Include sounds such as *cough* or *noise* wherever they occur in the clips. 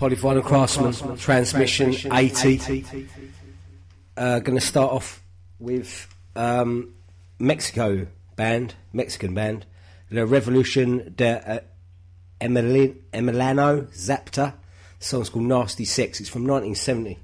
Polyvinyl Craftsman, Transmission 80. Uh, going to start off with um, Mexico band, Mexican band, the Revolution de uh, Emiliano Zapata. The song's called Nasty Sex. It's from 1970.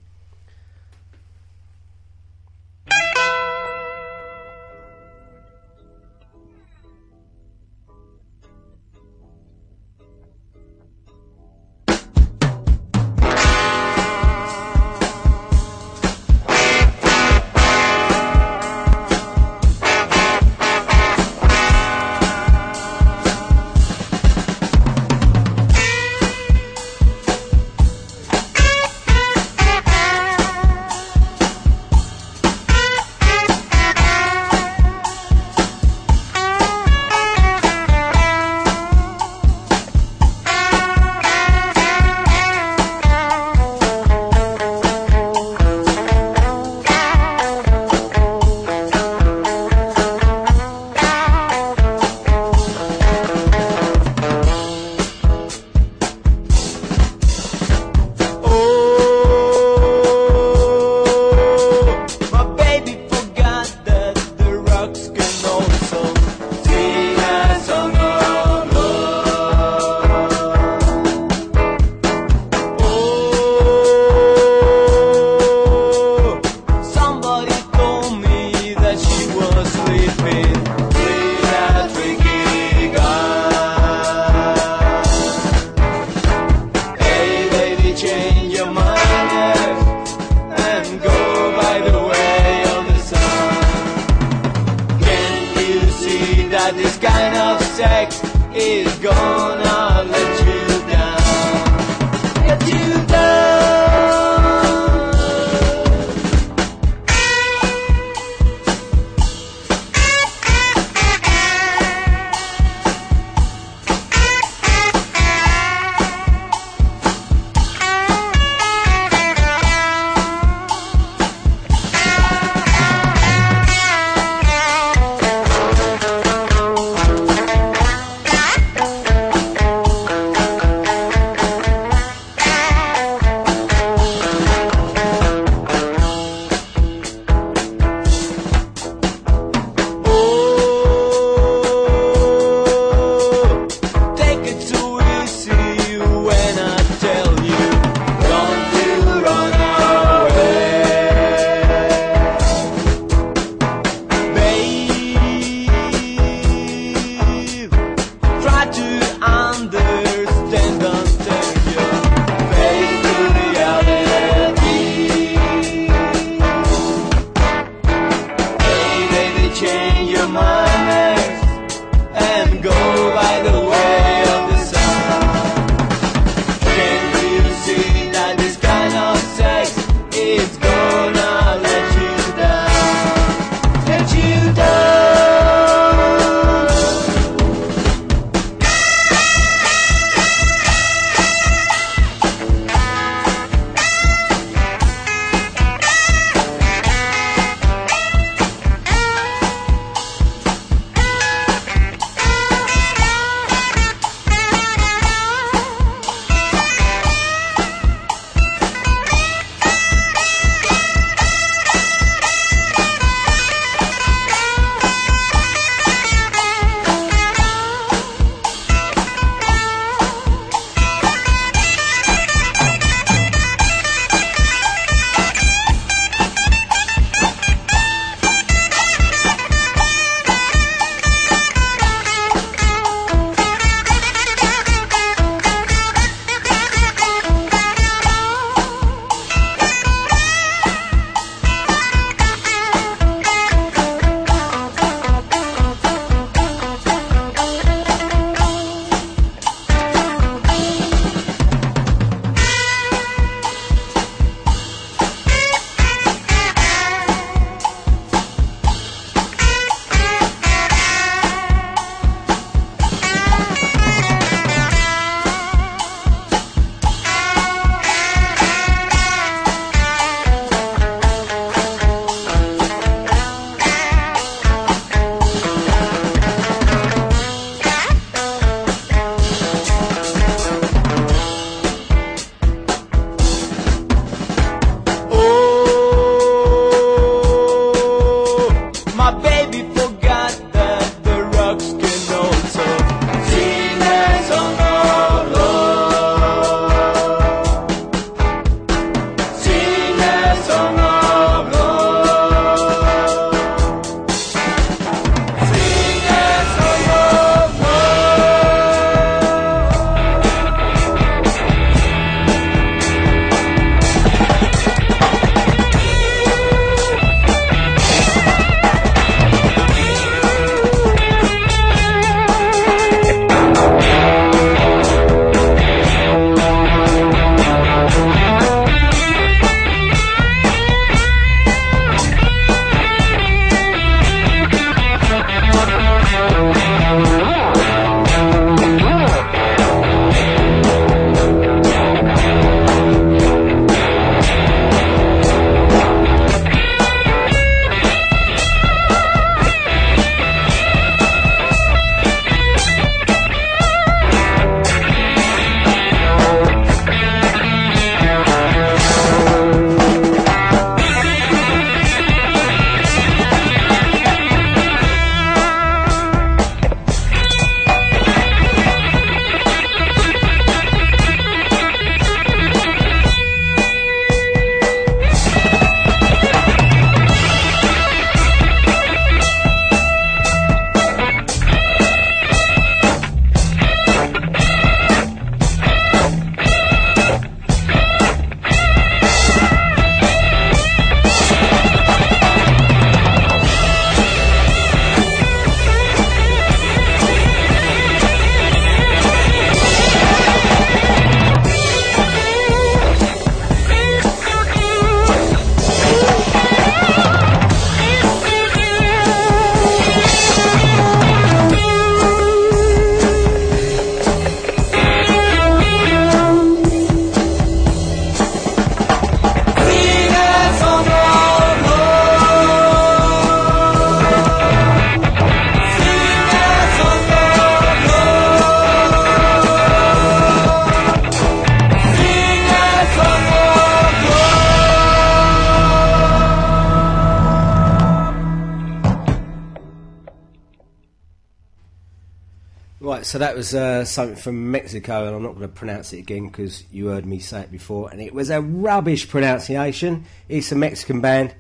So that was uh, something from Mexico, and I'm not going to pronounce it again because you heard me say it before, and it was a rubbish pronunciation. It's a Mexican band.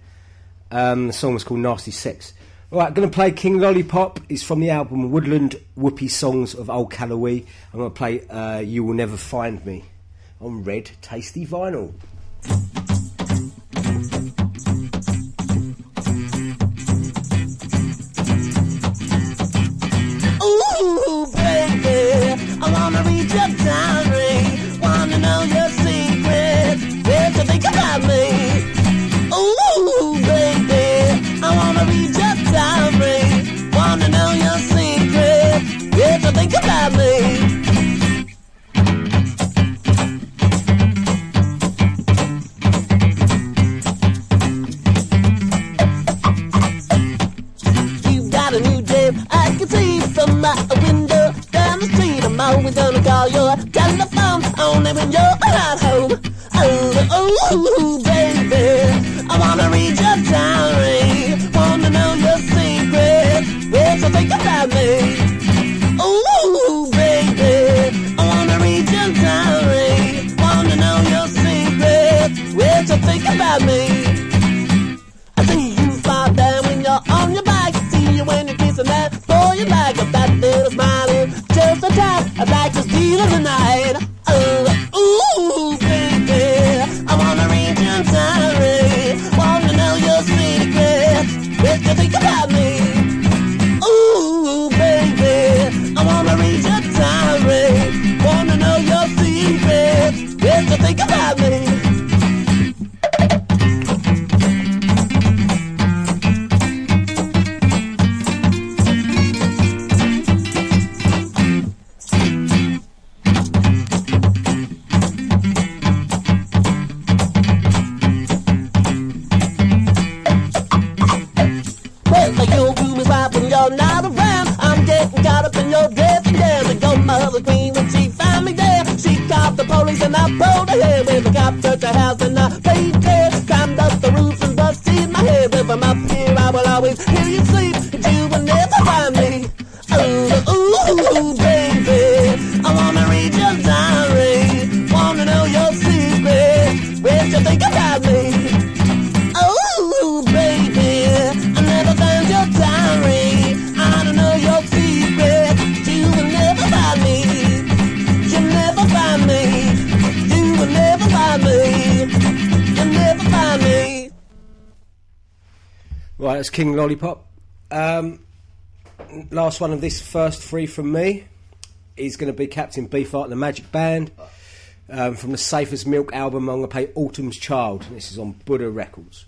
Um, the song was called Nasty Sex. All right, going to play King Lollipop. It's from the album Woodland Whoopee Songs of Old Calloway. I'm going to play uh, You Will Never Find Me on red, tasty vinyl. Wanna read your diary. Wanna know your secrets. What you think about me? Ooh, baby, I wanna read your diary. Wanna know your secrets. What you think about me? I'm always gonna call your telephone only when you're not home. Oh, oh, baby, to King Lollipop. Um, last one of this first three from me is going to be Captain Beefheart and the Magic Band. Um, from the Safe as Milk album, I'm going to play Autumn's Child. This is on Buddah Records.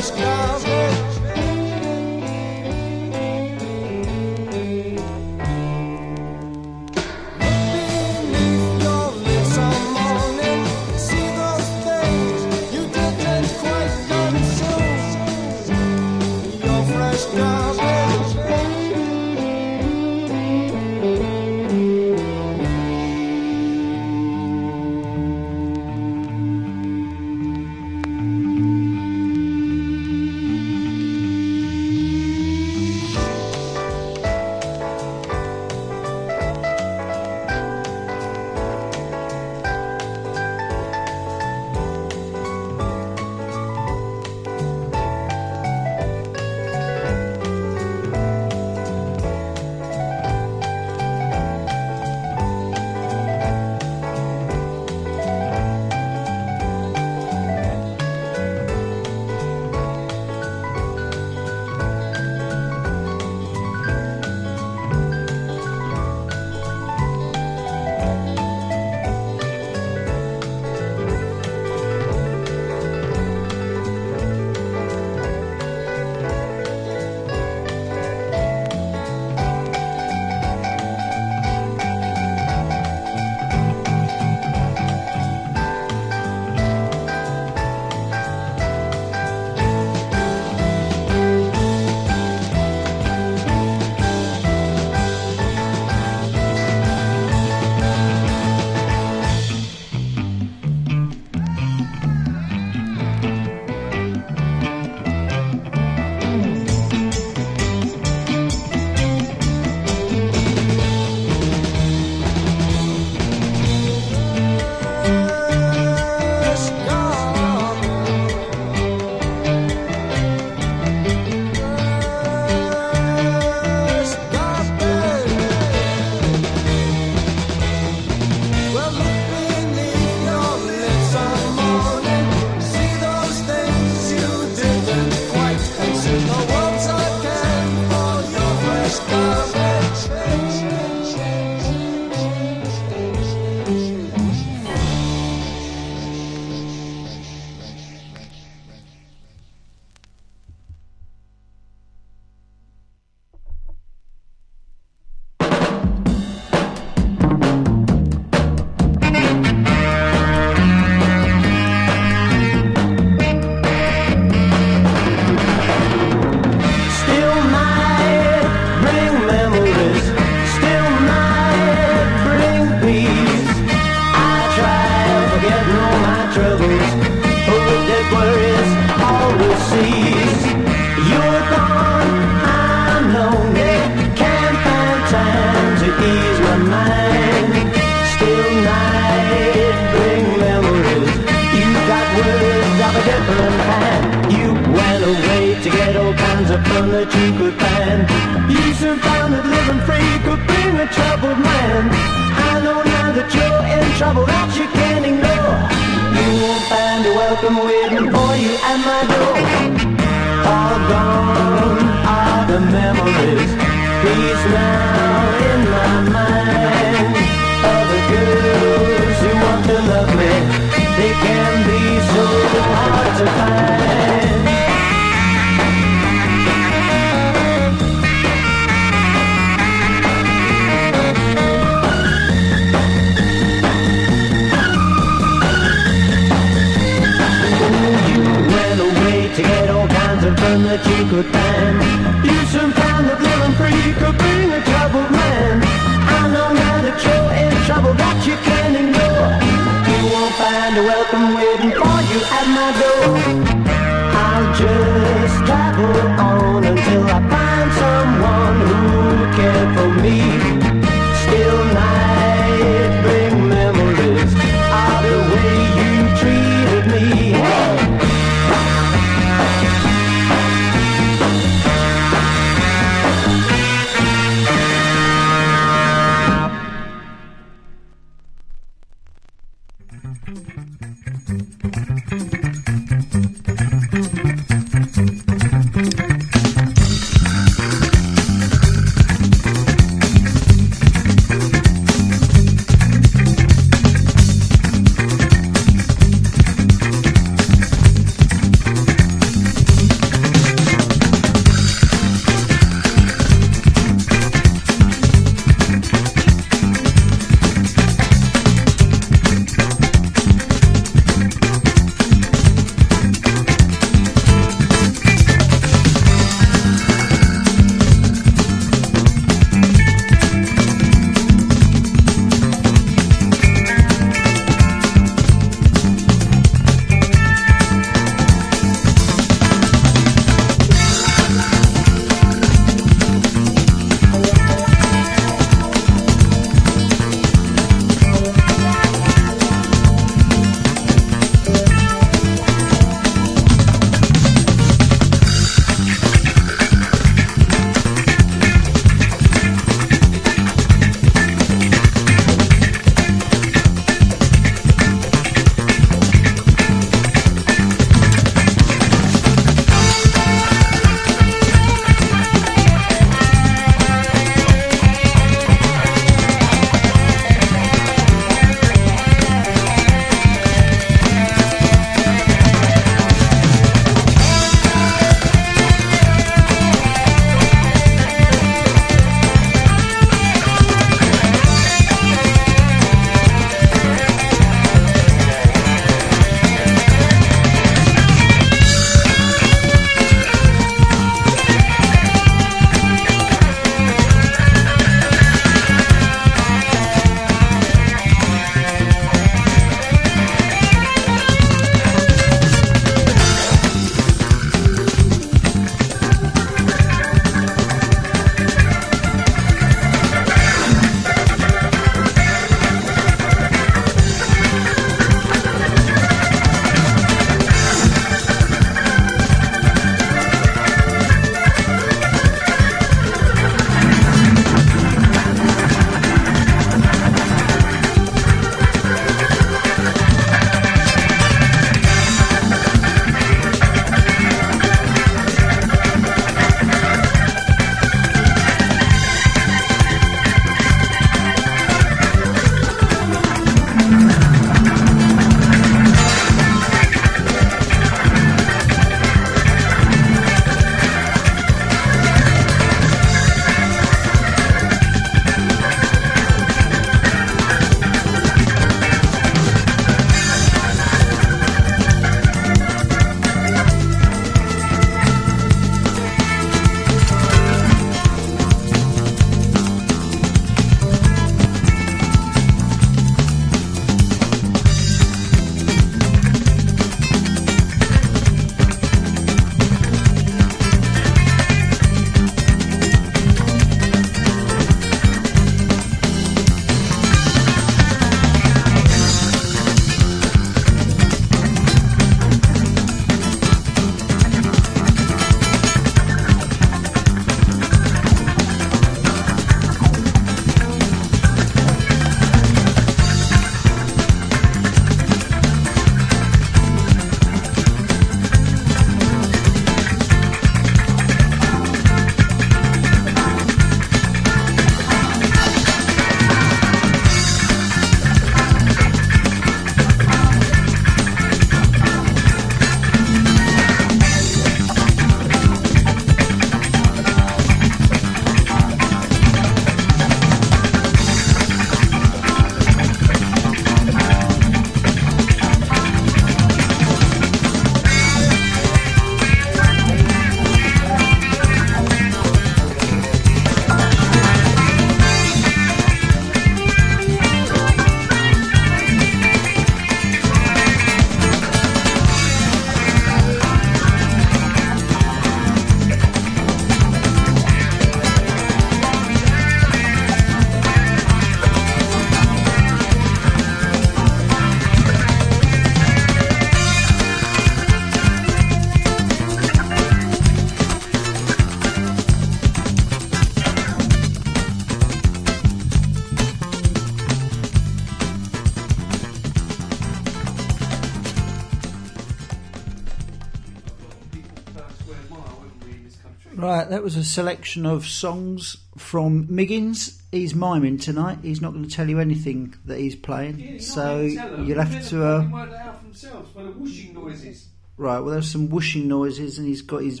Was a selection of songs from Miggins. He's miming tonight. He's not going to tell you anything that he's playing, so you'll have to. Uh, work that out themselves by the whooshing noises. right, well, there's some whooshing noises, and he's got his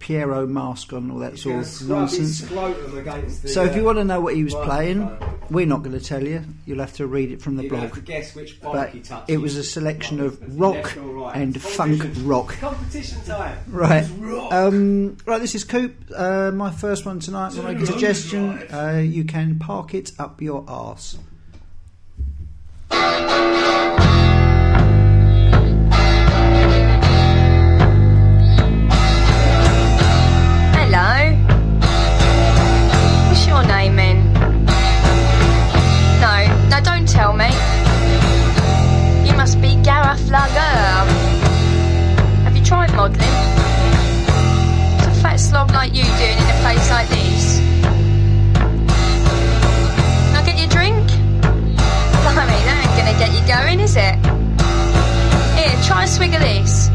Pierrot mask on, all that sort of nonsense. So if you want to know what he was playing, we're not going to tell you. You'll have to read it from the You're blog. guess which But bollock he touched. it was a selection of rock right. and funk rock. Competition time. Right. Um, right, this is Coop. Uh, my first one tonight. My make a suggestion. Uh, you can park it up your arse. Be Have you tried modelling? What's a fat slob like you doing in a place like this? Can I get you a drink? Blimey, that ain't gonna get you going, is it? Here, try a swig of this.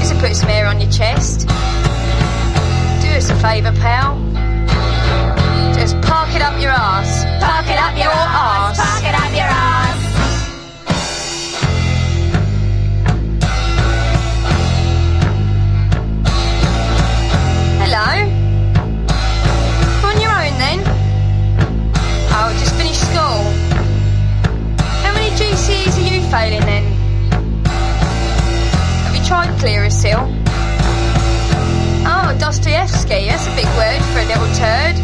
This'll put some air on your chest. Do us a favour, pal. Just park it up your ass. Park it up your ass. Park it up failing then? Have you tried Clearasil? Oh, Dostoevsky, that's a big word for a little turd.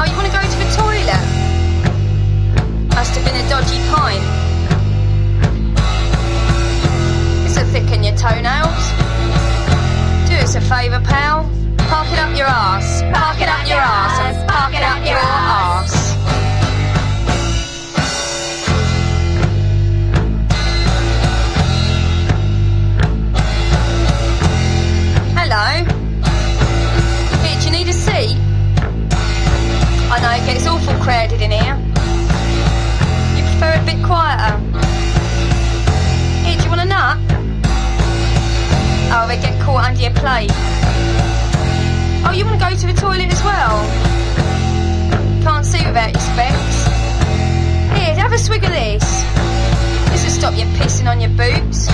Oh, you want to go to the toilet? Must have been a dodgy pint. This'll thicken your toenails. Do us a favour, pal. Park it up your ass. Park it up your ass. Park it up your ass. Hello. Do you need a seat? I know it gets awful crowded in here. You prefer a bit quieter? Here, do you want a nut? Oh, they get caught under your plate. Oh, you want to go to the toilet as well? Can't see without your specs. Here, have a swig of this. This will stop you pissing on your boots.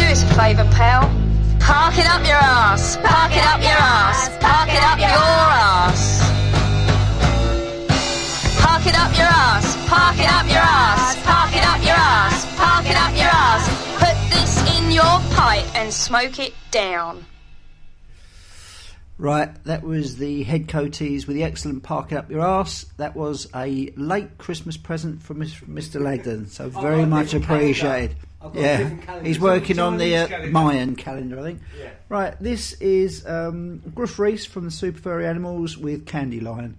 Do us a favour, pal. Park it up your ass. Park it up your ass. Park it up your ass. Park it up your ass. Park it up your ass. Park it up your ass. Park it up your ass. Put this in your pipe and smoke it down. Right, that was the Headcoatees with the excellent park it up your arse. That was a late Christmas present from Mr. Langdon, so very a much different appreciated. Calendar. I've got a Yeah, he's working on the uh, calendar. Mayan calendar, I think. Yeah. Right, this is um, Gruff Rhys from the Super Furry Animals with Candy Lion.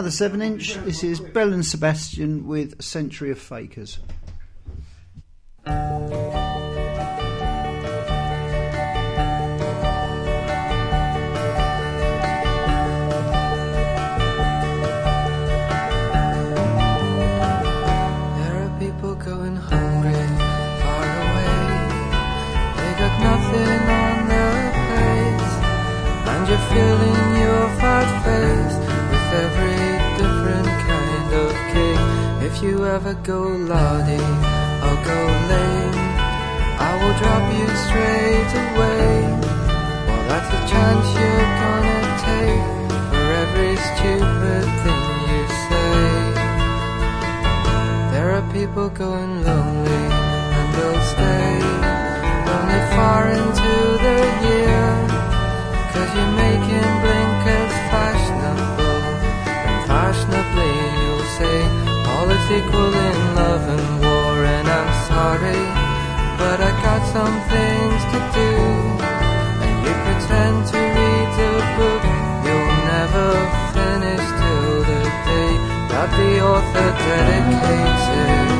Is another 7 inch. This is Belle and Sebastian with Century of Fakers. If you ever go loudy or go lame, I will drop you straight away. Well, that's a chance you're gonna take for every stupid thing you say. There are people going lonely and they'll stay only far into the year. Cause you're making blinkers fashionable. And fashionably you'll say equal in love and war. And I'm sorry, but I got some things to do. And you pretend to read a book you'll never finish till the day that the author dedicates it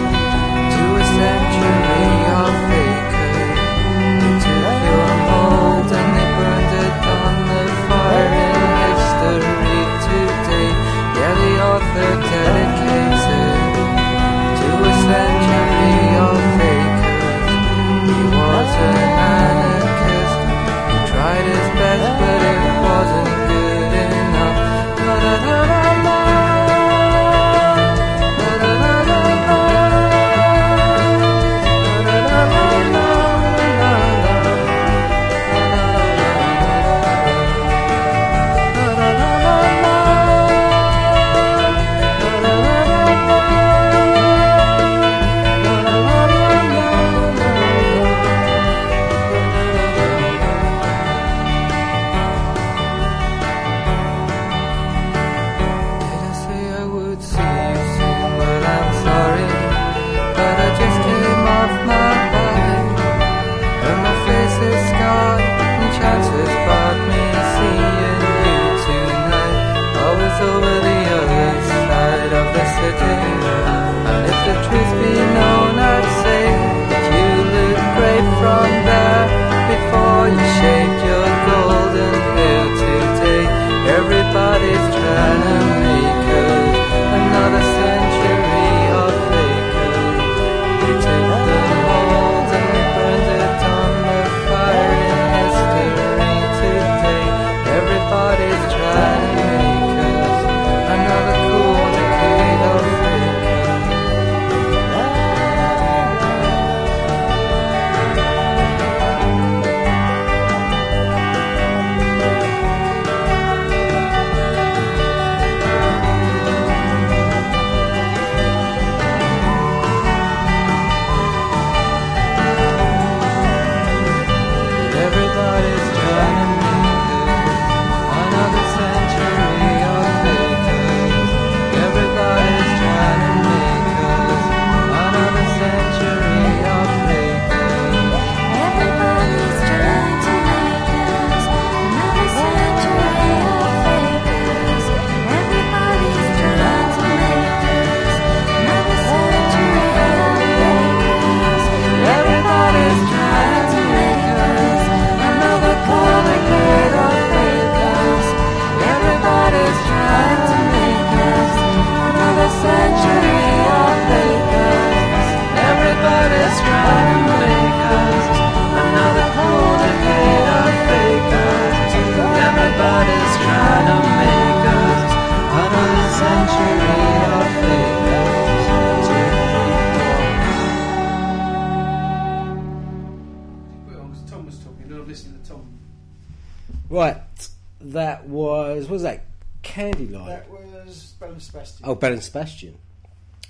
Belle and Sebastian.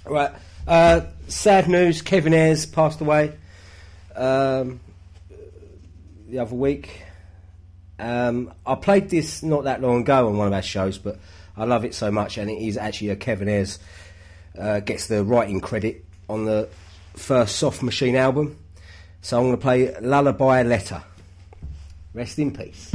Right. Uh, sad news. Kevin Ayers passed away um, the other week. Um, I played this not that long ago on one of our shows, but I love it so much, and it is actually a Kevin Ayers uh, gets the writing credit on the first Soft Machine album. So I'm going to play Lullaby Letter. Rest in peace.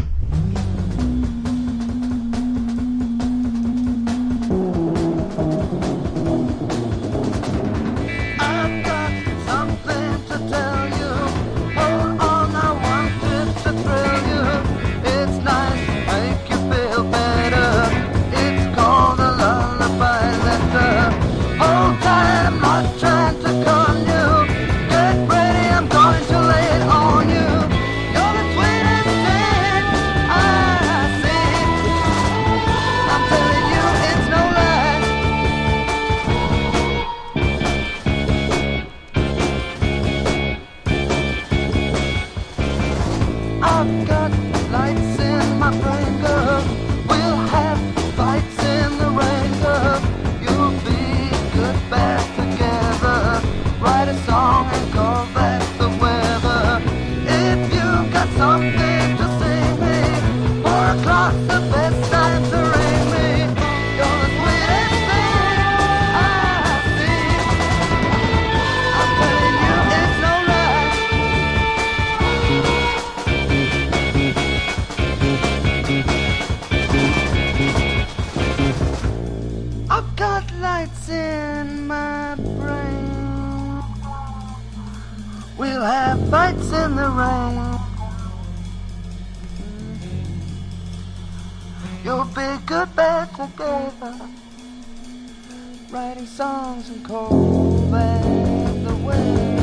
Writing songs and cold and the wind.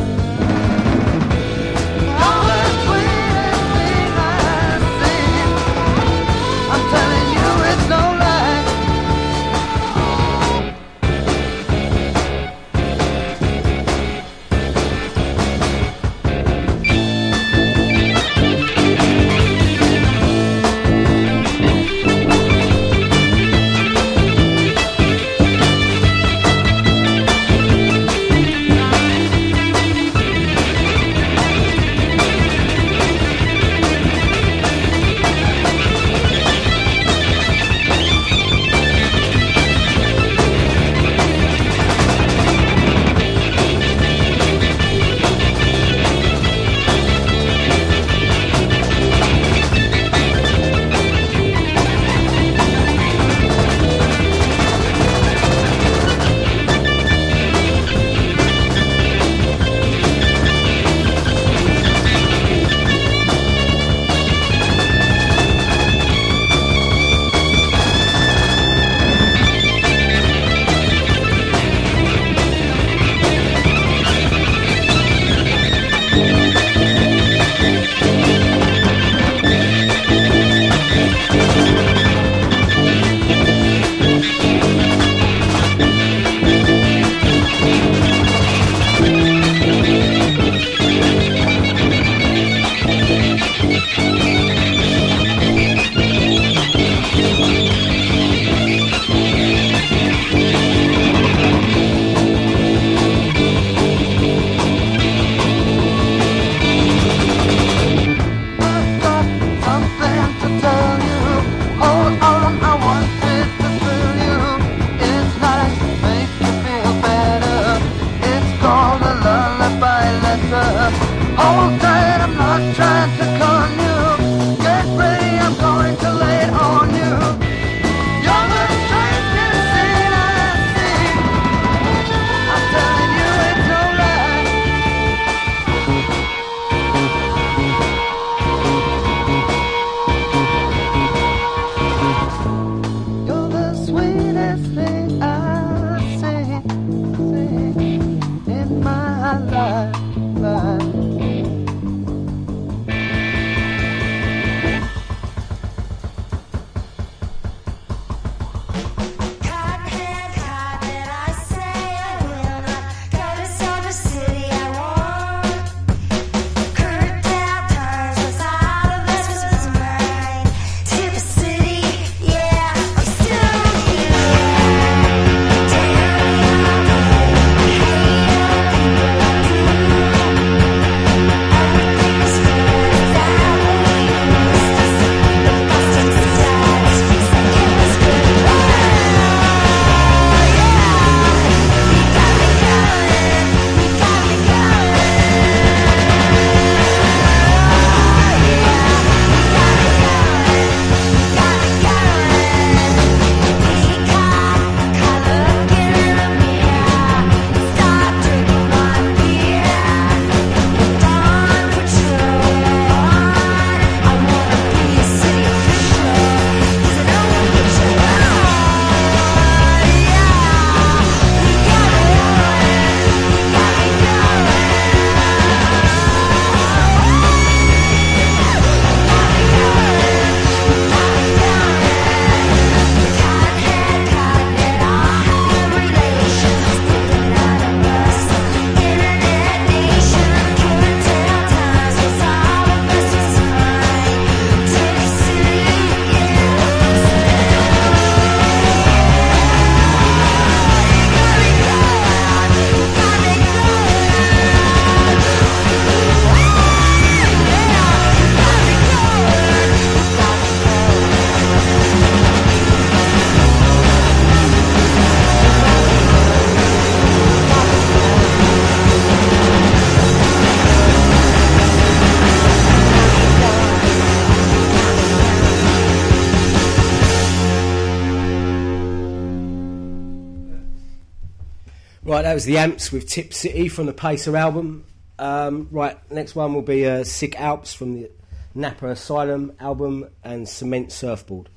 That was the Amps with Tipp City from the Pacer album. Um, right, next one will be uh, Sic Alps from the Napa Asylum album and Cement Surfboard.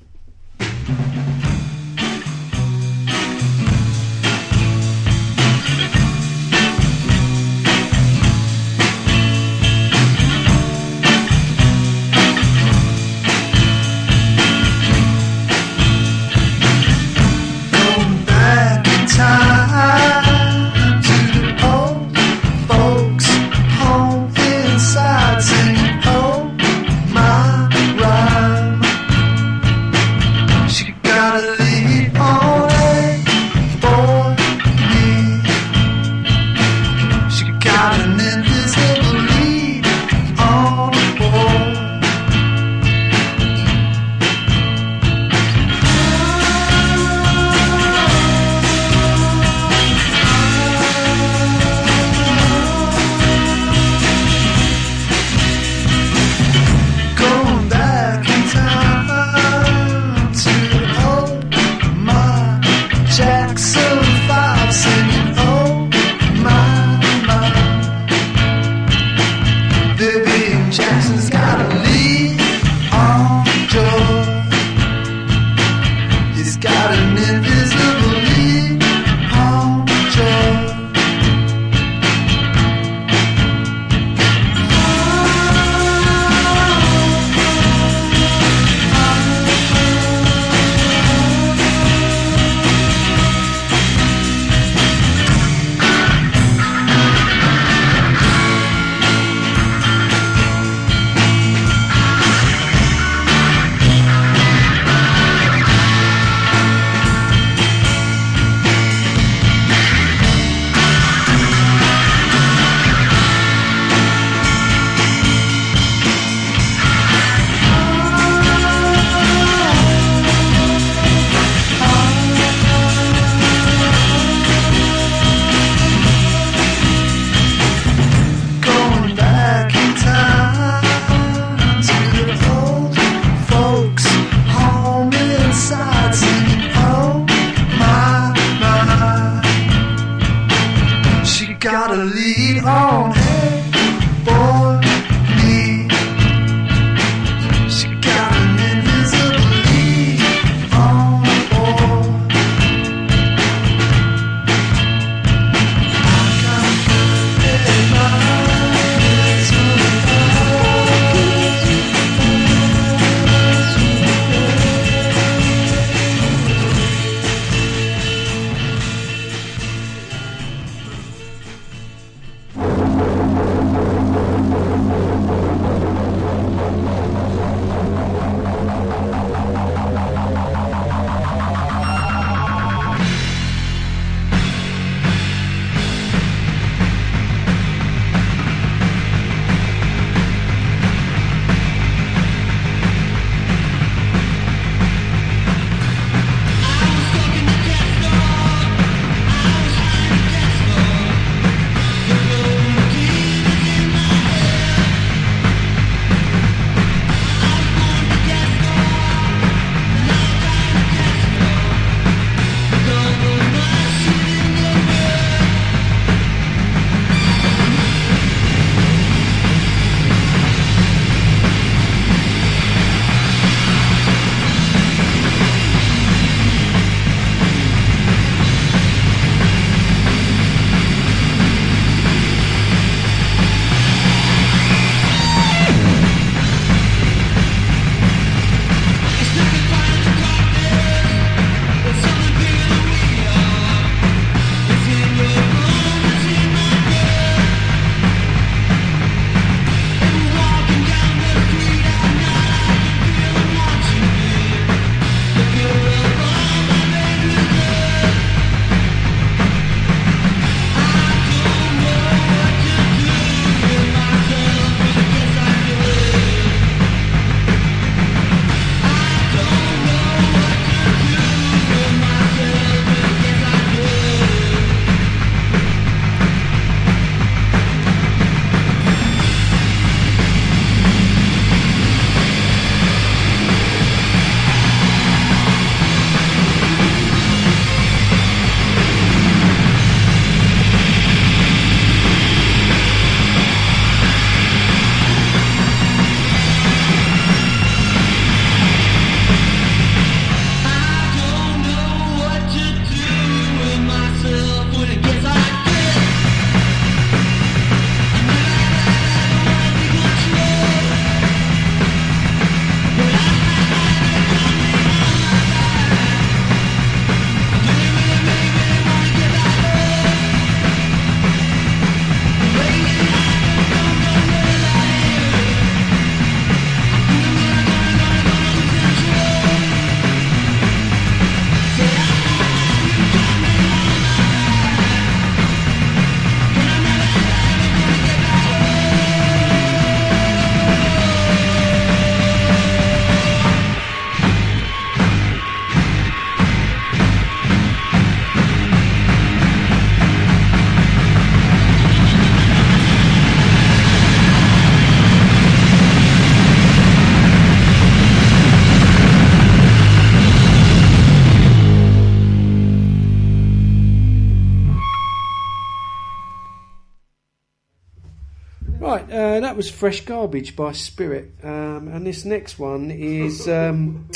Was Fresh Garbage by Spirit. Um, and this next one is. Um,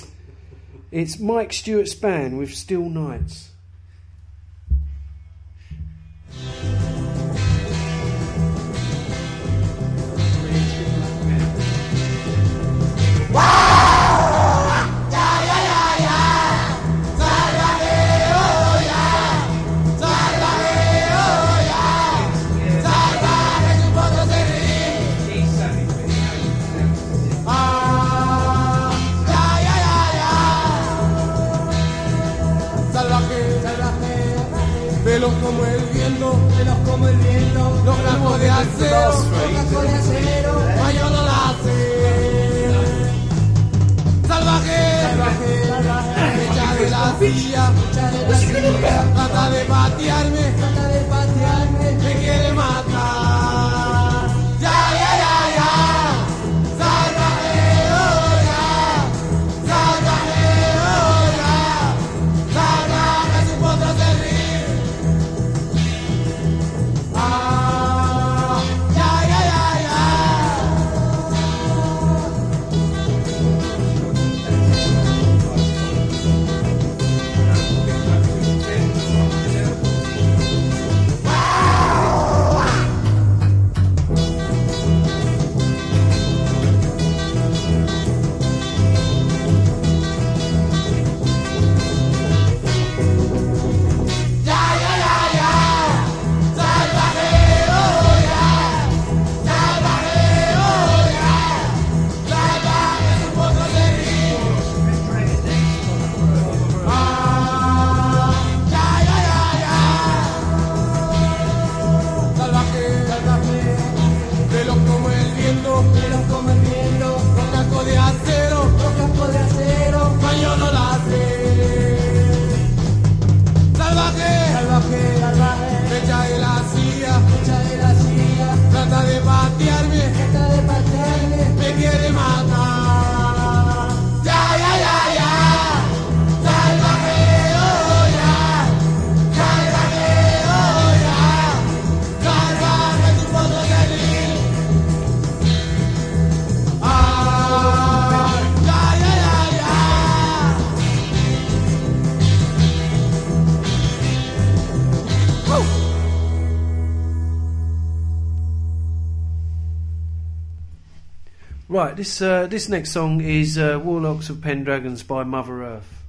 it's Mike Stewart's band with Still Nights. De acero, blancos de acero, no la hace. Salvaje, salvaje, echa de la silla, echa de la silla, trata de patearme, trata de patearme, me quiere matar. This uh, this next song is uh, Warlocks of Pendragons by Mother Earth.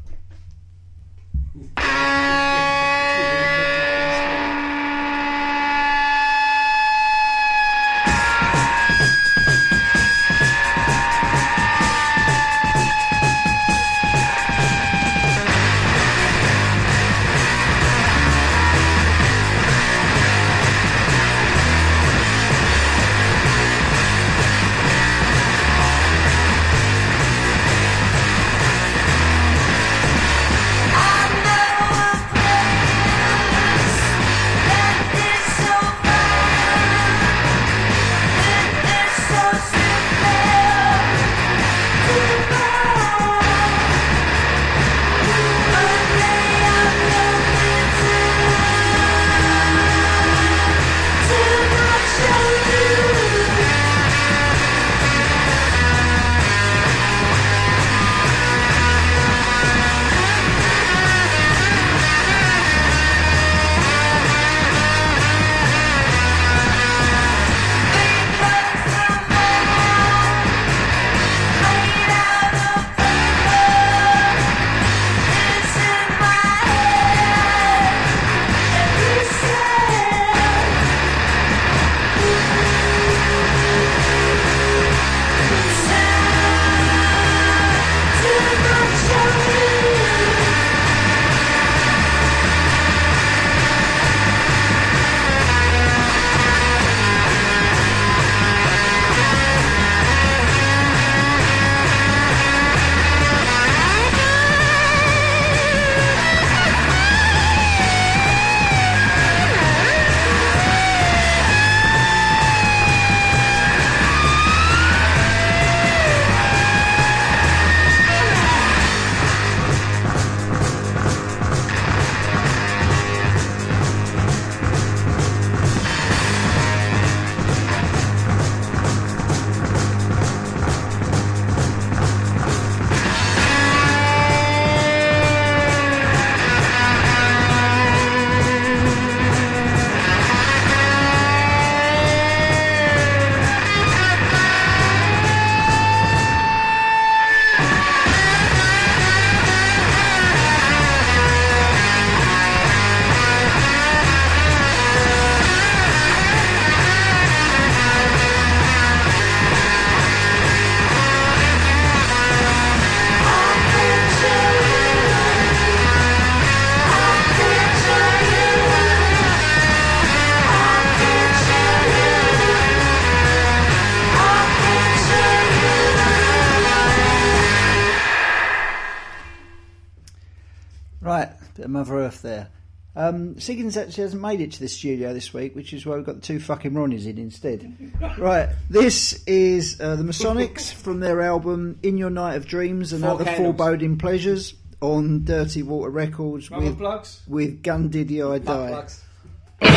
Siggins actually hasn't made it to the studio this week, which is why we've got the two fucking Ronnies in instead. right, this is uh, the Masonics *laughs* from their album In Your Night of Dreams and Four Other Candles. Foreboding Pleasures on Dirty Water Records Rubber with, plugs? with Gun Diddy I Die. Plugs. Right,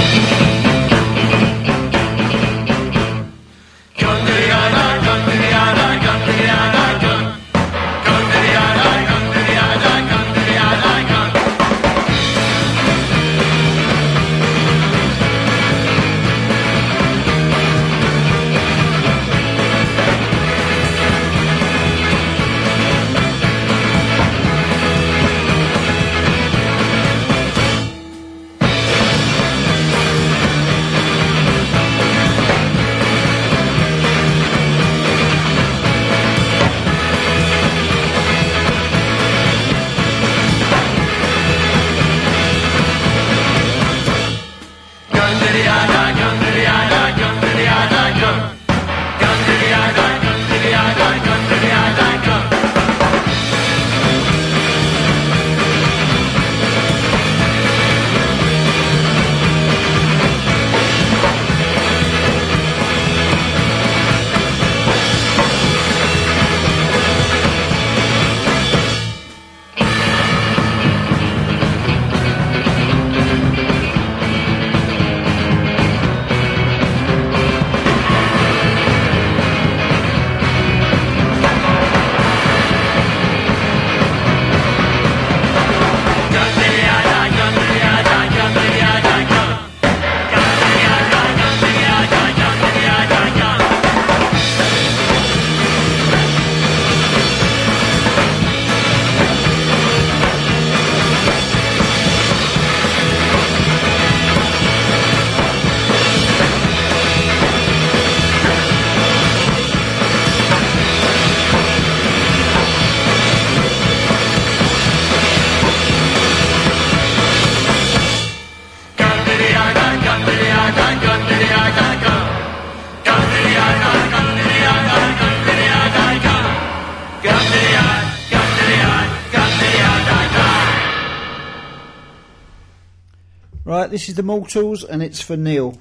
this is the Mortals and it's for Neil.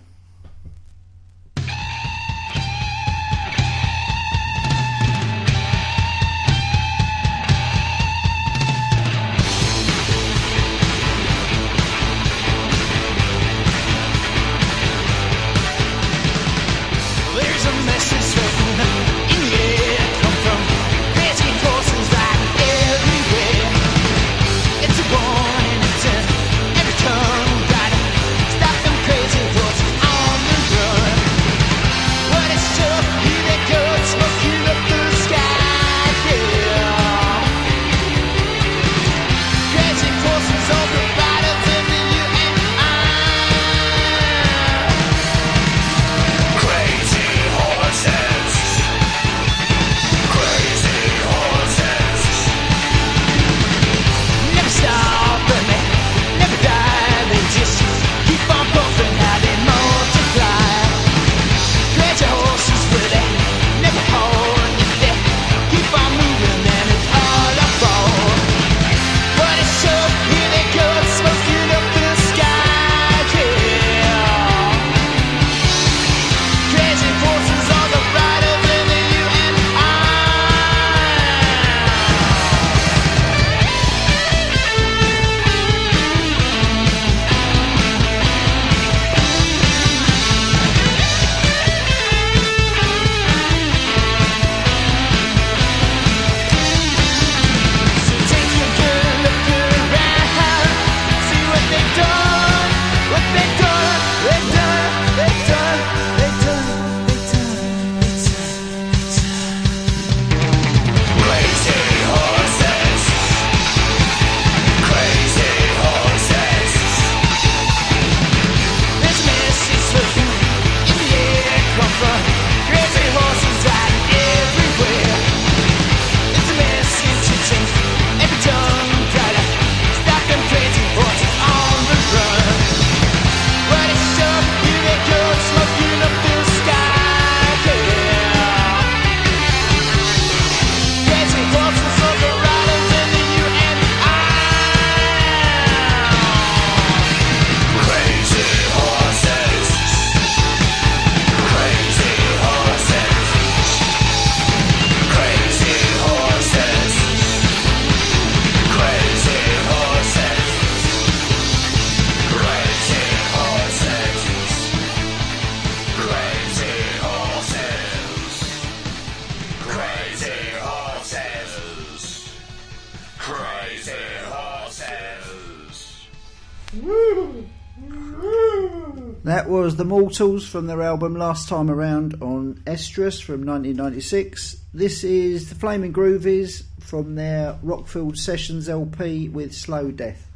was The Mortals from their album Last Time Around on Estrus from 1996. This is The Flaming Groovies from their Rockfield Sessions LP with Slow Death.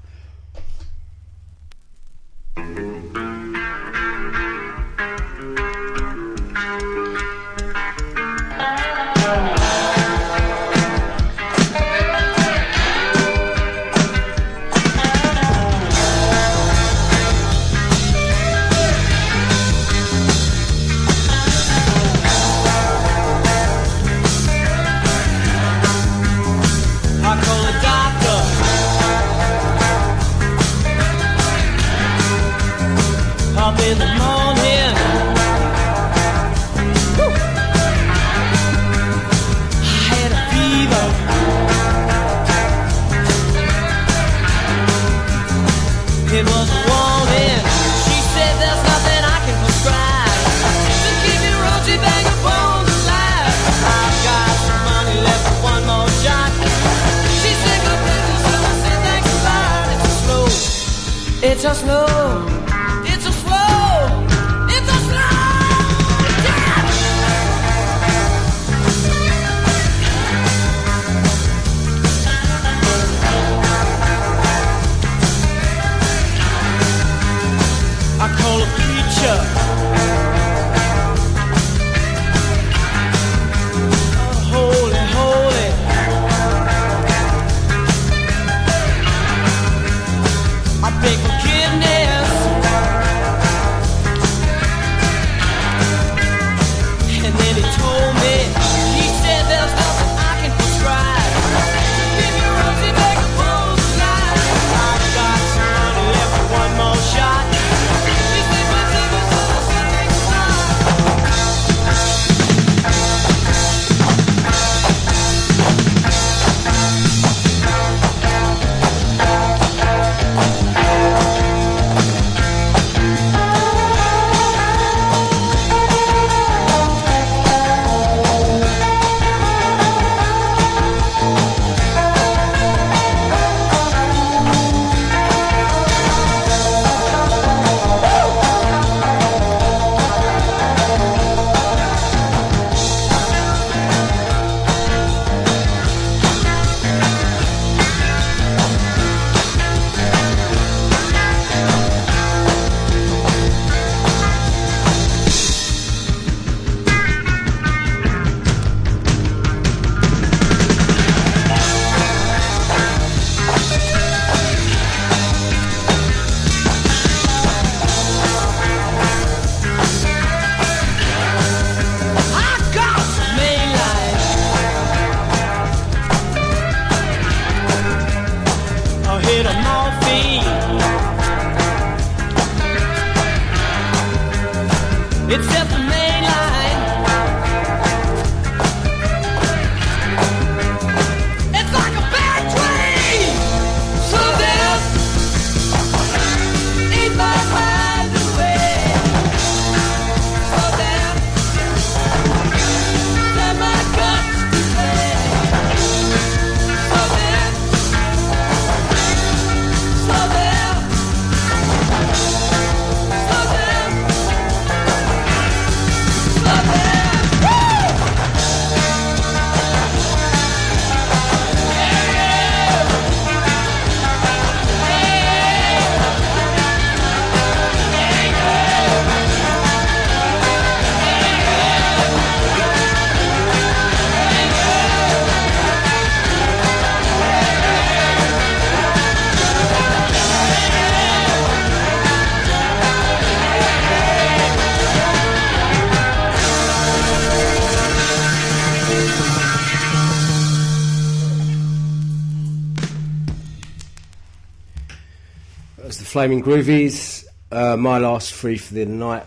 Flaming Groovies, uh, my last three for the night.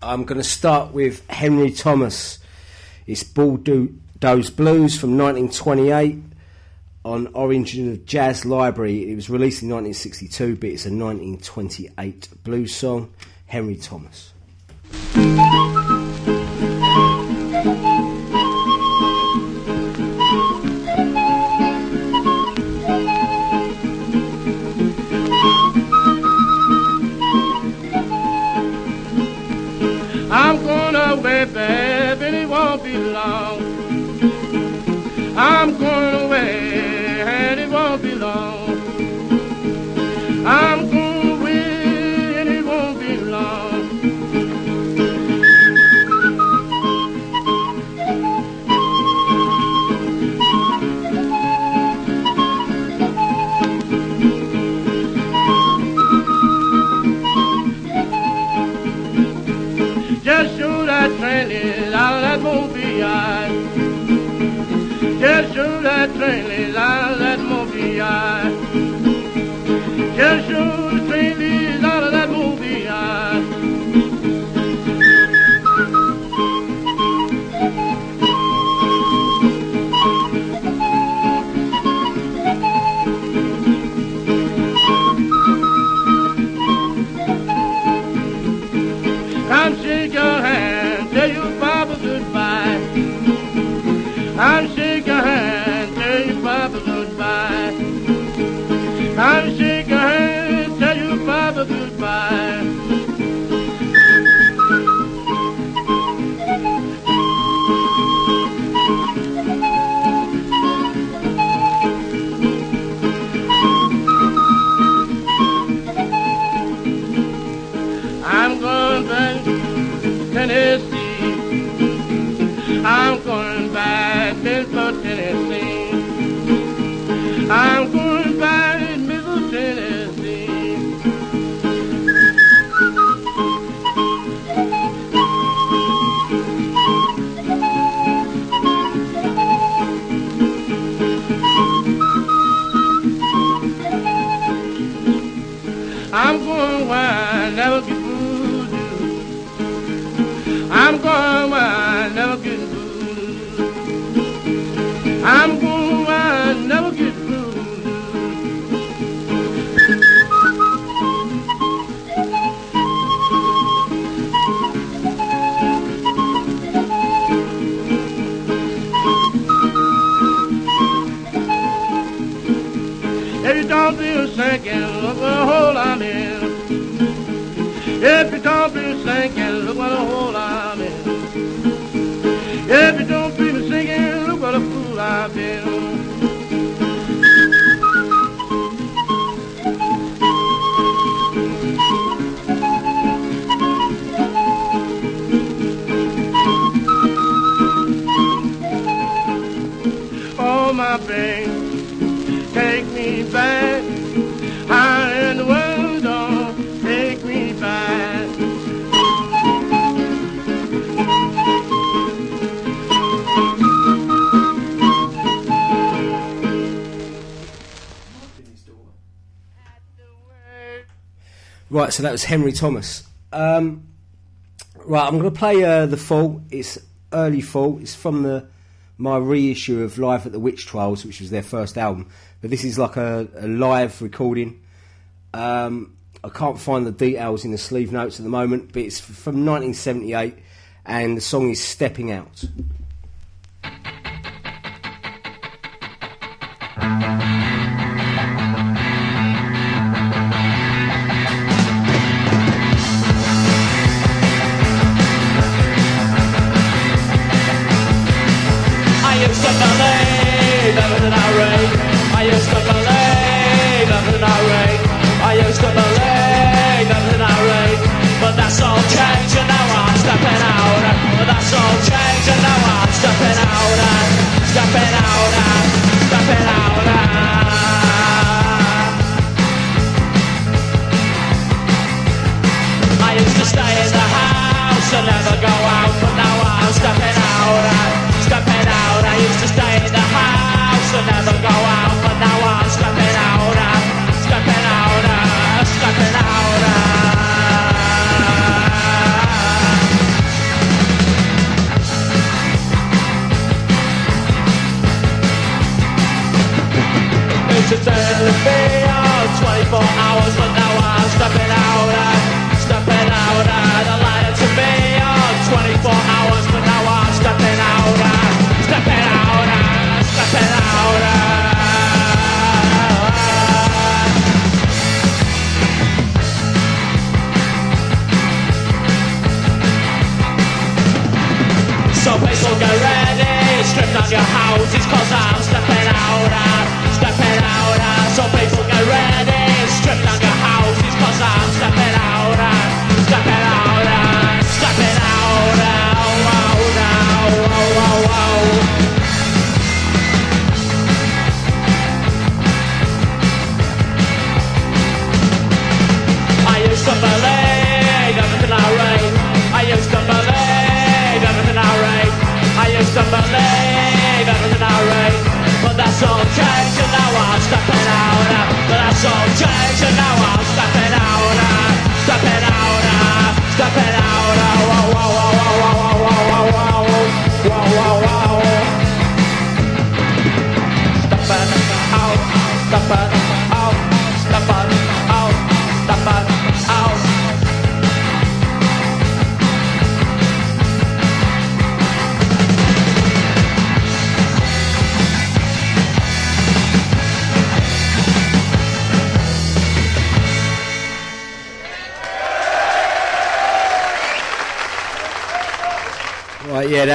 I'm going to start with Henry Thomas. It's Bulldoze Blues from 1928 on Origin of Jazz Library. It was released in 1962, but it's a 1928 blues song. Henry Thomas. baby, and it won't be long. I'm going away, and it won't be long. I'm Saint les ailes de mon village. Quel jour Saint les Right, so that was Henry Thomas. Um, right, I'm going to play uh, The Fall. It's early Fall. It's from the my reissue of Live at the Witch Trials, which was their first album. But this is like a, a live recording. Um, I can't find the details in the sleeve notes at the moment, but it's from 1978 and the song is Stepping Out.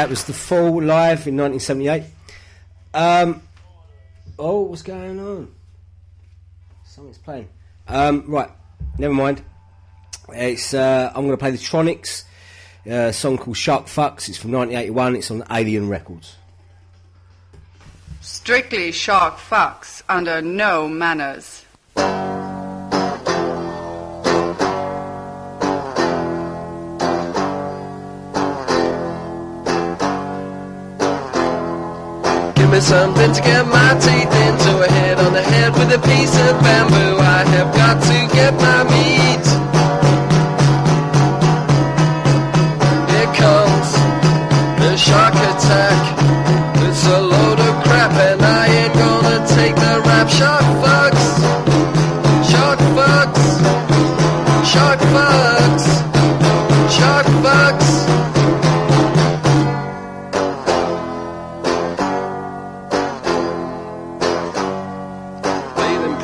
That was The Fall live in 1978. Um, oh, what's going on? Something's playing. Um, right, never mind. It's uh, I'm going to play the Tronics, uh, song called Shark Fucks. It's from 1981. It's on Alien Records. Strictly shark fucks under no manners. me something to get my teeth into—a hit on the head with a piece of bamboo. I have got to get my meat.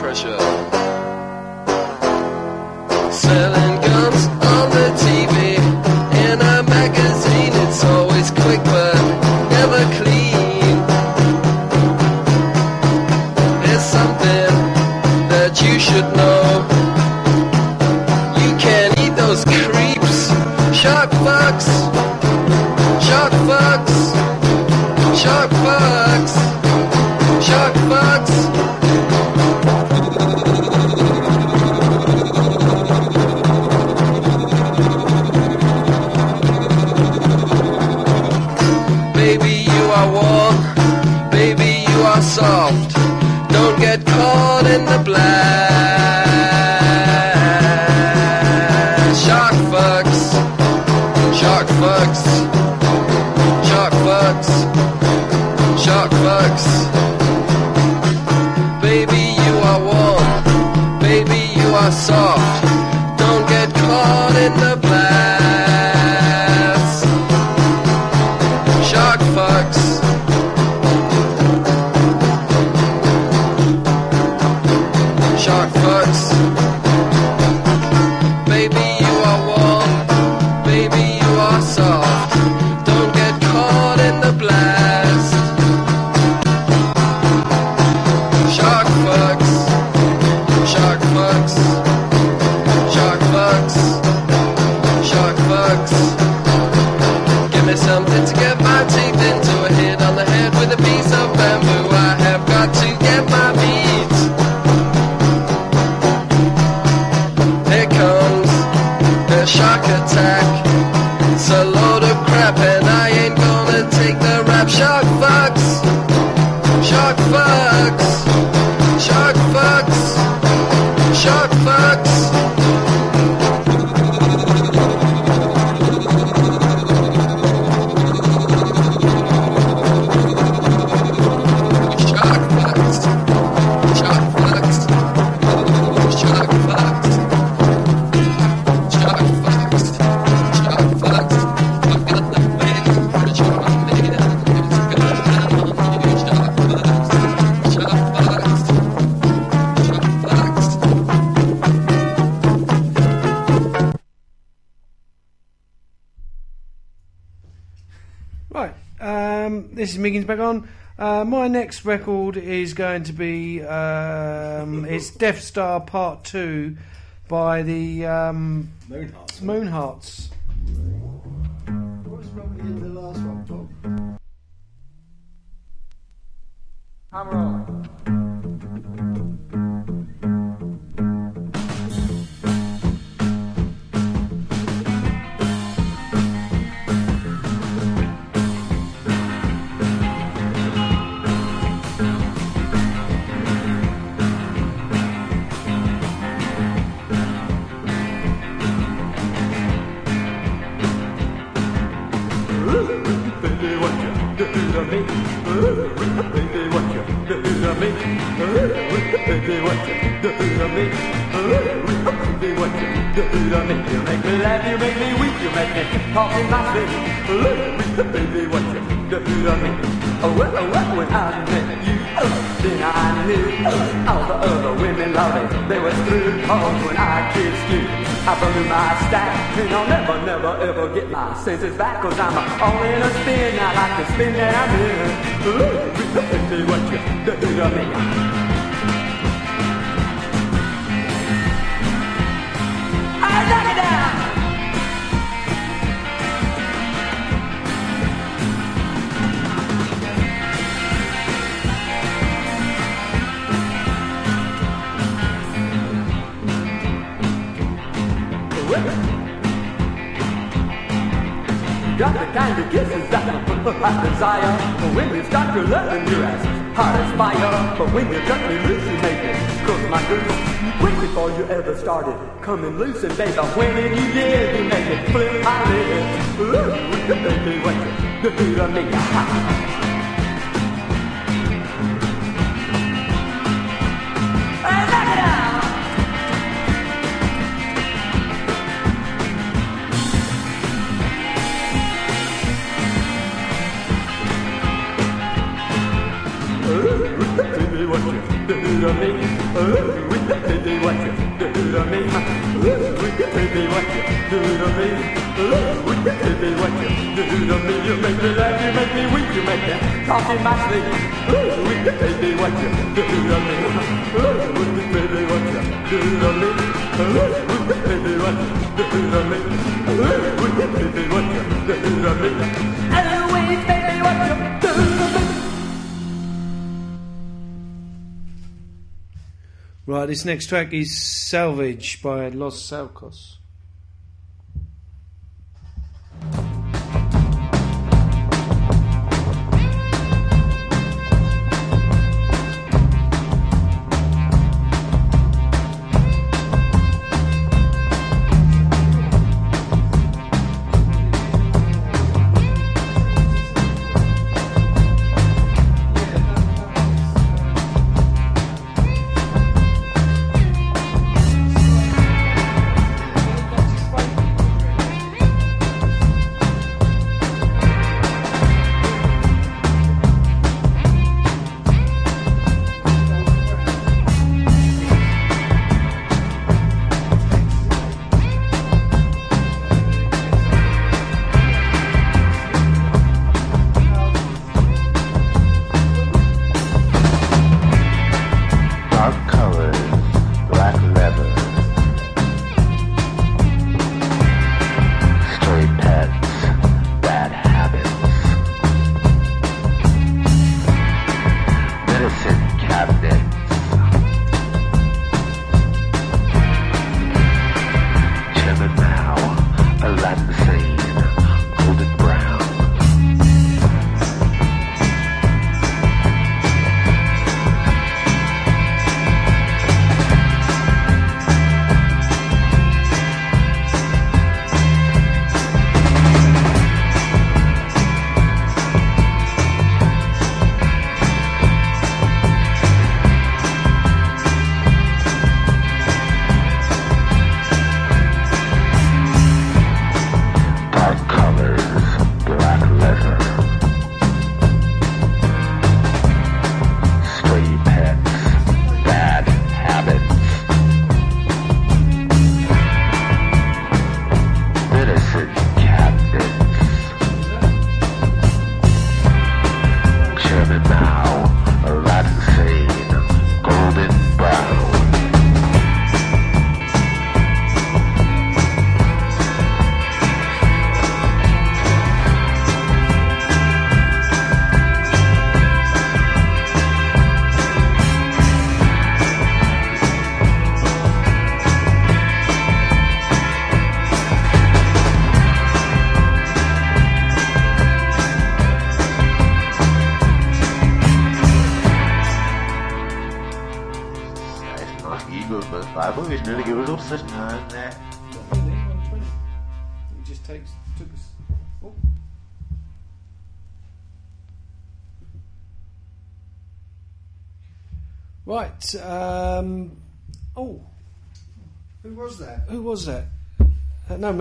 pressure. Selling next record is going to be um, it's Death Star Part Two by the um. Moonhearts. I blew my stack, and I'll never, never, ever get my senses back, cause I'm all in a spin, I like to spin down here. Baby, what you to me? I desire. But when you start to loving your ass, hot as fire. But when you cut me loose, you make me cook my goose. Quick before you ever started coming loose, and baby, when you did, you made me flip my lid. Ooh, baby, what you do to me? Hey, in my sleep. Baby, what you do to me? Baby, what you do to me? Baby, what you do to me? What you what you do to me? Right, this next track is Salvaje by Los Saicos.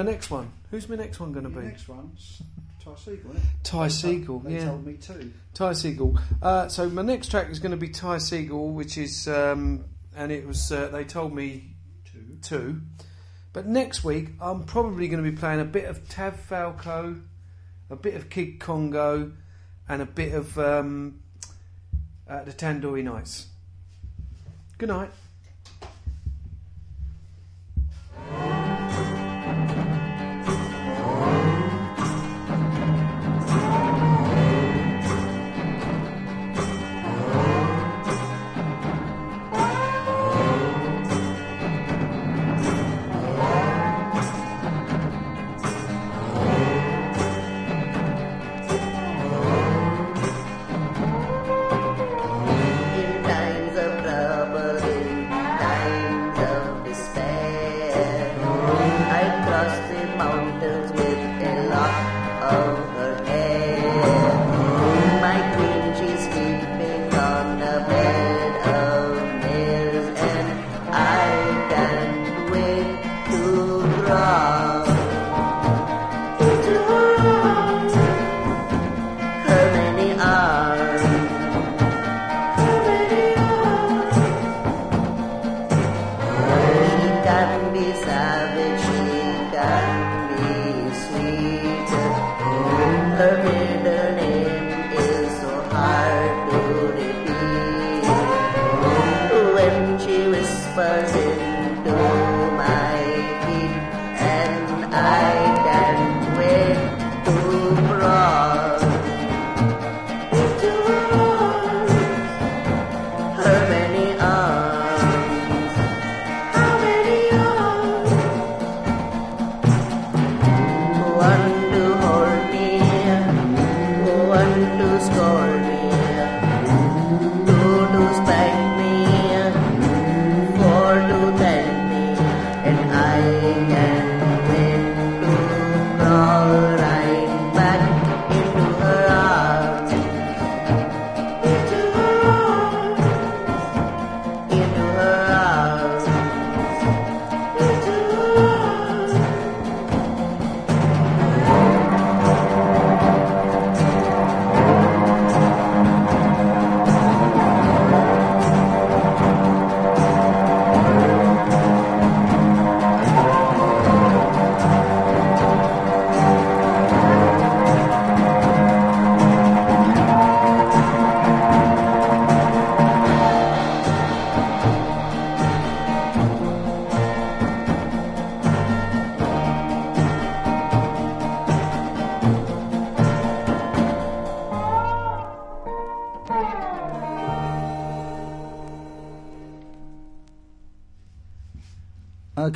My next one. Who's my next one going to be? next one's Ty Segall, isn't it? Ty Segall, They yeah. told me too. Ty Segall. Uh, so my next track is going to be Ty Segall, which is, um, and it was. Uh, they told me Two. two. But next week, I'm probably going to be playing a bit of Tav Falco, a bit of Kid Congo, and a bit of um, uh, the Tandoori Knights. Good night.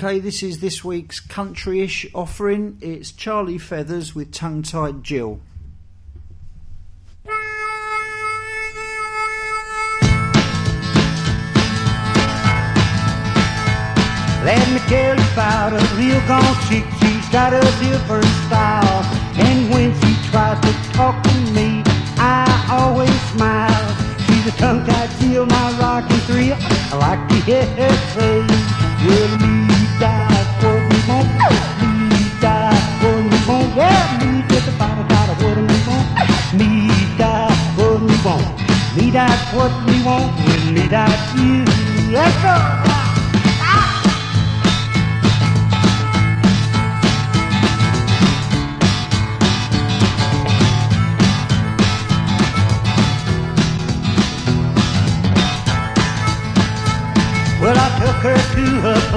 Okay, this is this week's country-ish offering. It's Charlie Feathers with Tongue Tied Jill.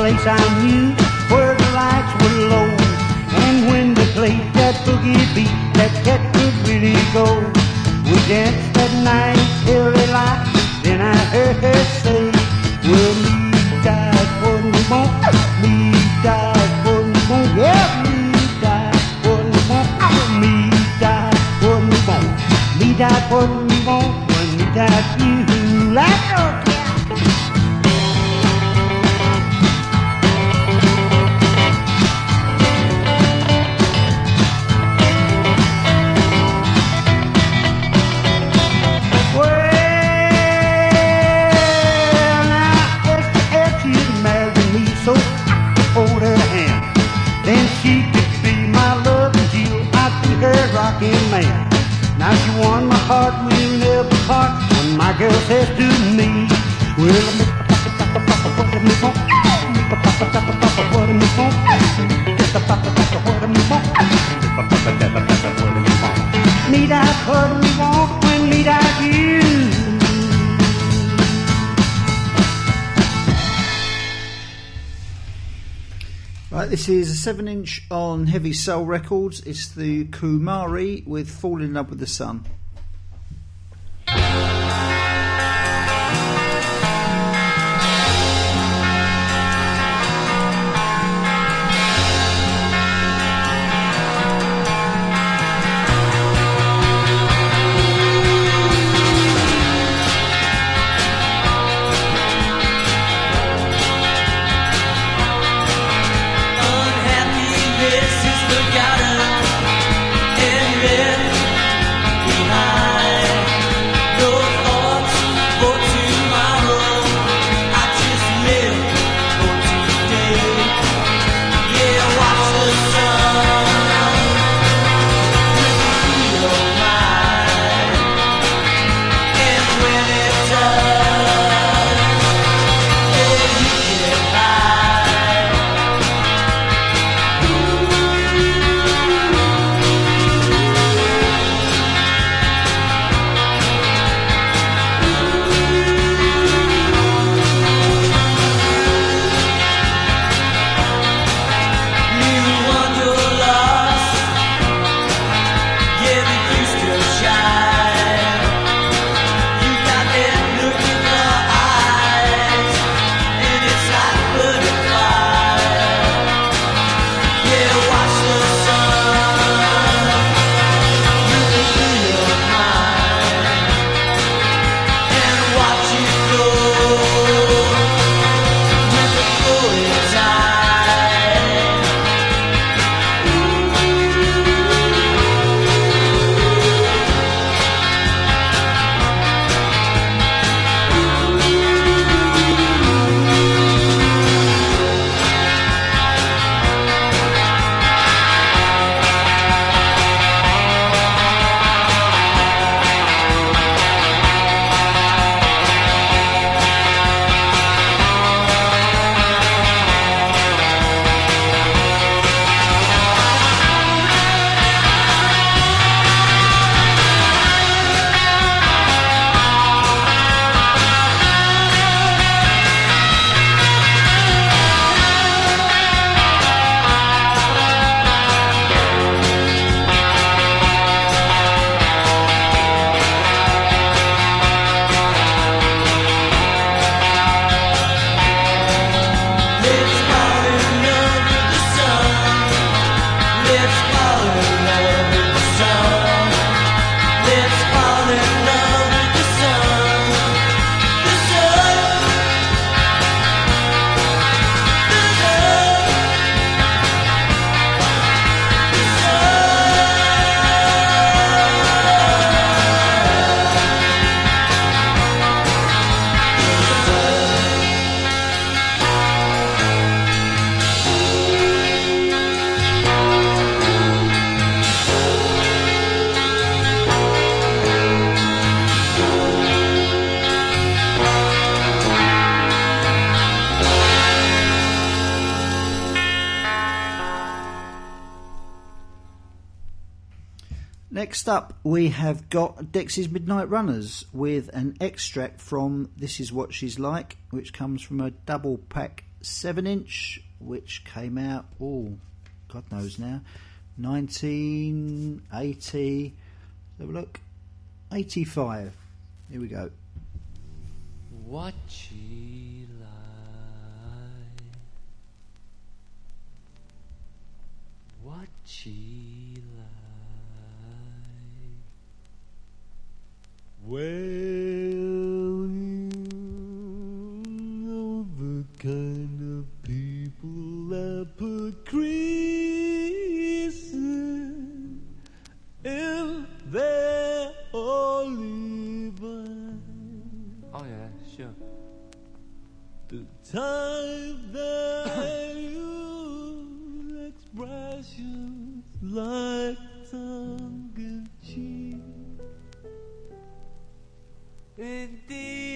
Place I knew where the lights were low. And when they played that boogie beat, that cat could really go. We danced that night till they light. Then I heard her say, Well, me died for me want, me died for me want, yeah, me died for me want, me died for me want, me died for me want, when me died you. Let's What do me? Need I need I? Right, this is a seven inch on Heavy Soul Records. It's the Kumari with Fall in Love with the Sun. Up, we have got Dexys Midnight Runners with an extract from This Is What She's Like, which comes from a double pack 7 inch, which came out, oh, God knows now, 1980. Let's have a look. 85. Here we go. What she like? What she like? Well, you know the kind of people that put creases in their olive Oh yeah, sure. The time that *coughs* you expressions like tongue in cheek.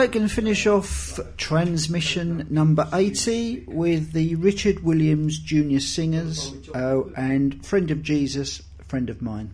Right, going to finish off transmission number 80 with the Richard Williams Junior Singers uh, and Friend of Jesus, Friend of Mine.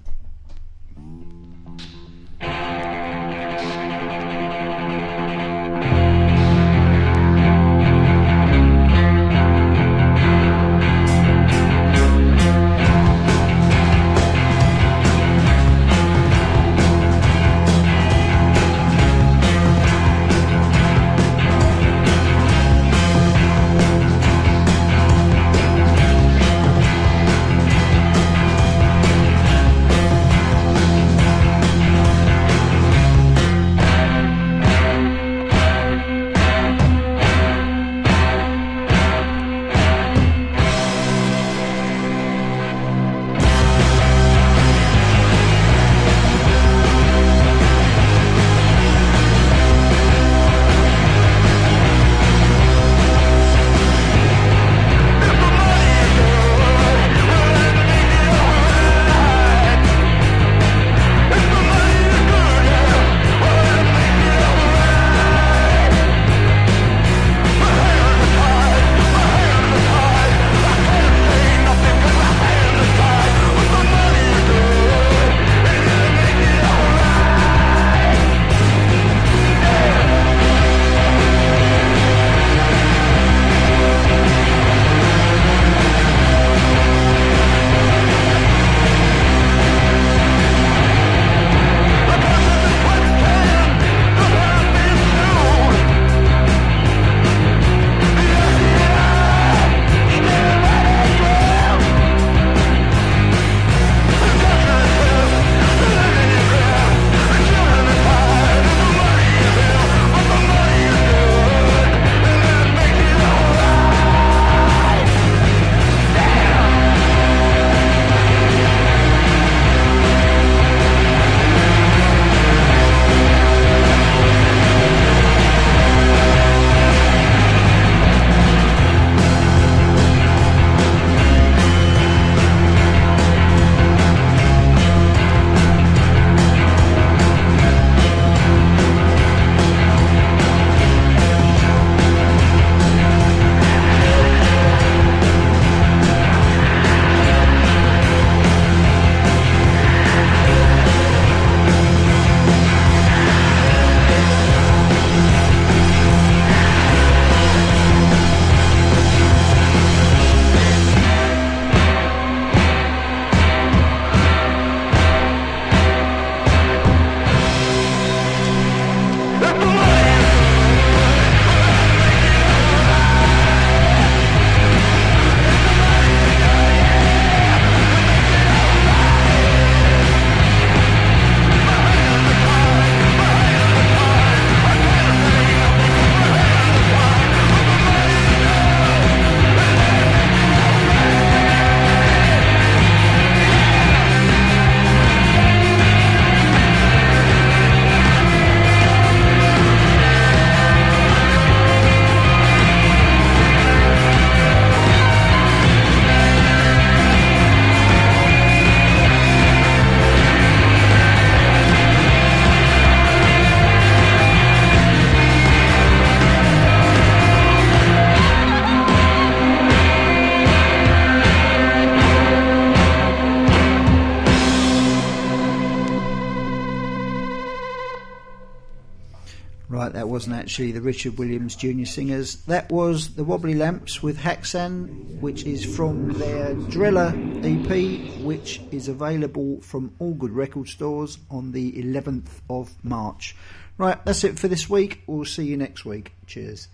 Actually the Richard Williams Junior Singers. That was the Wobbly Lamps with Haxan, which is from their Driller EP, which is available from all good record stores on the 11th of March. Right, that's it for this week. We'll see you next week. Cheers.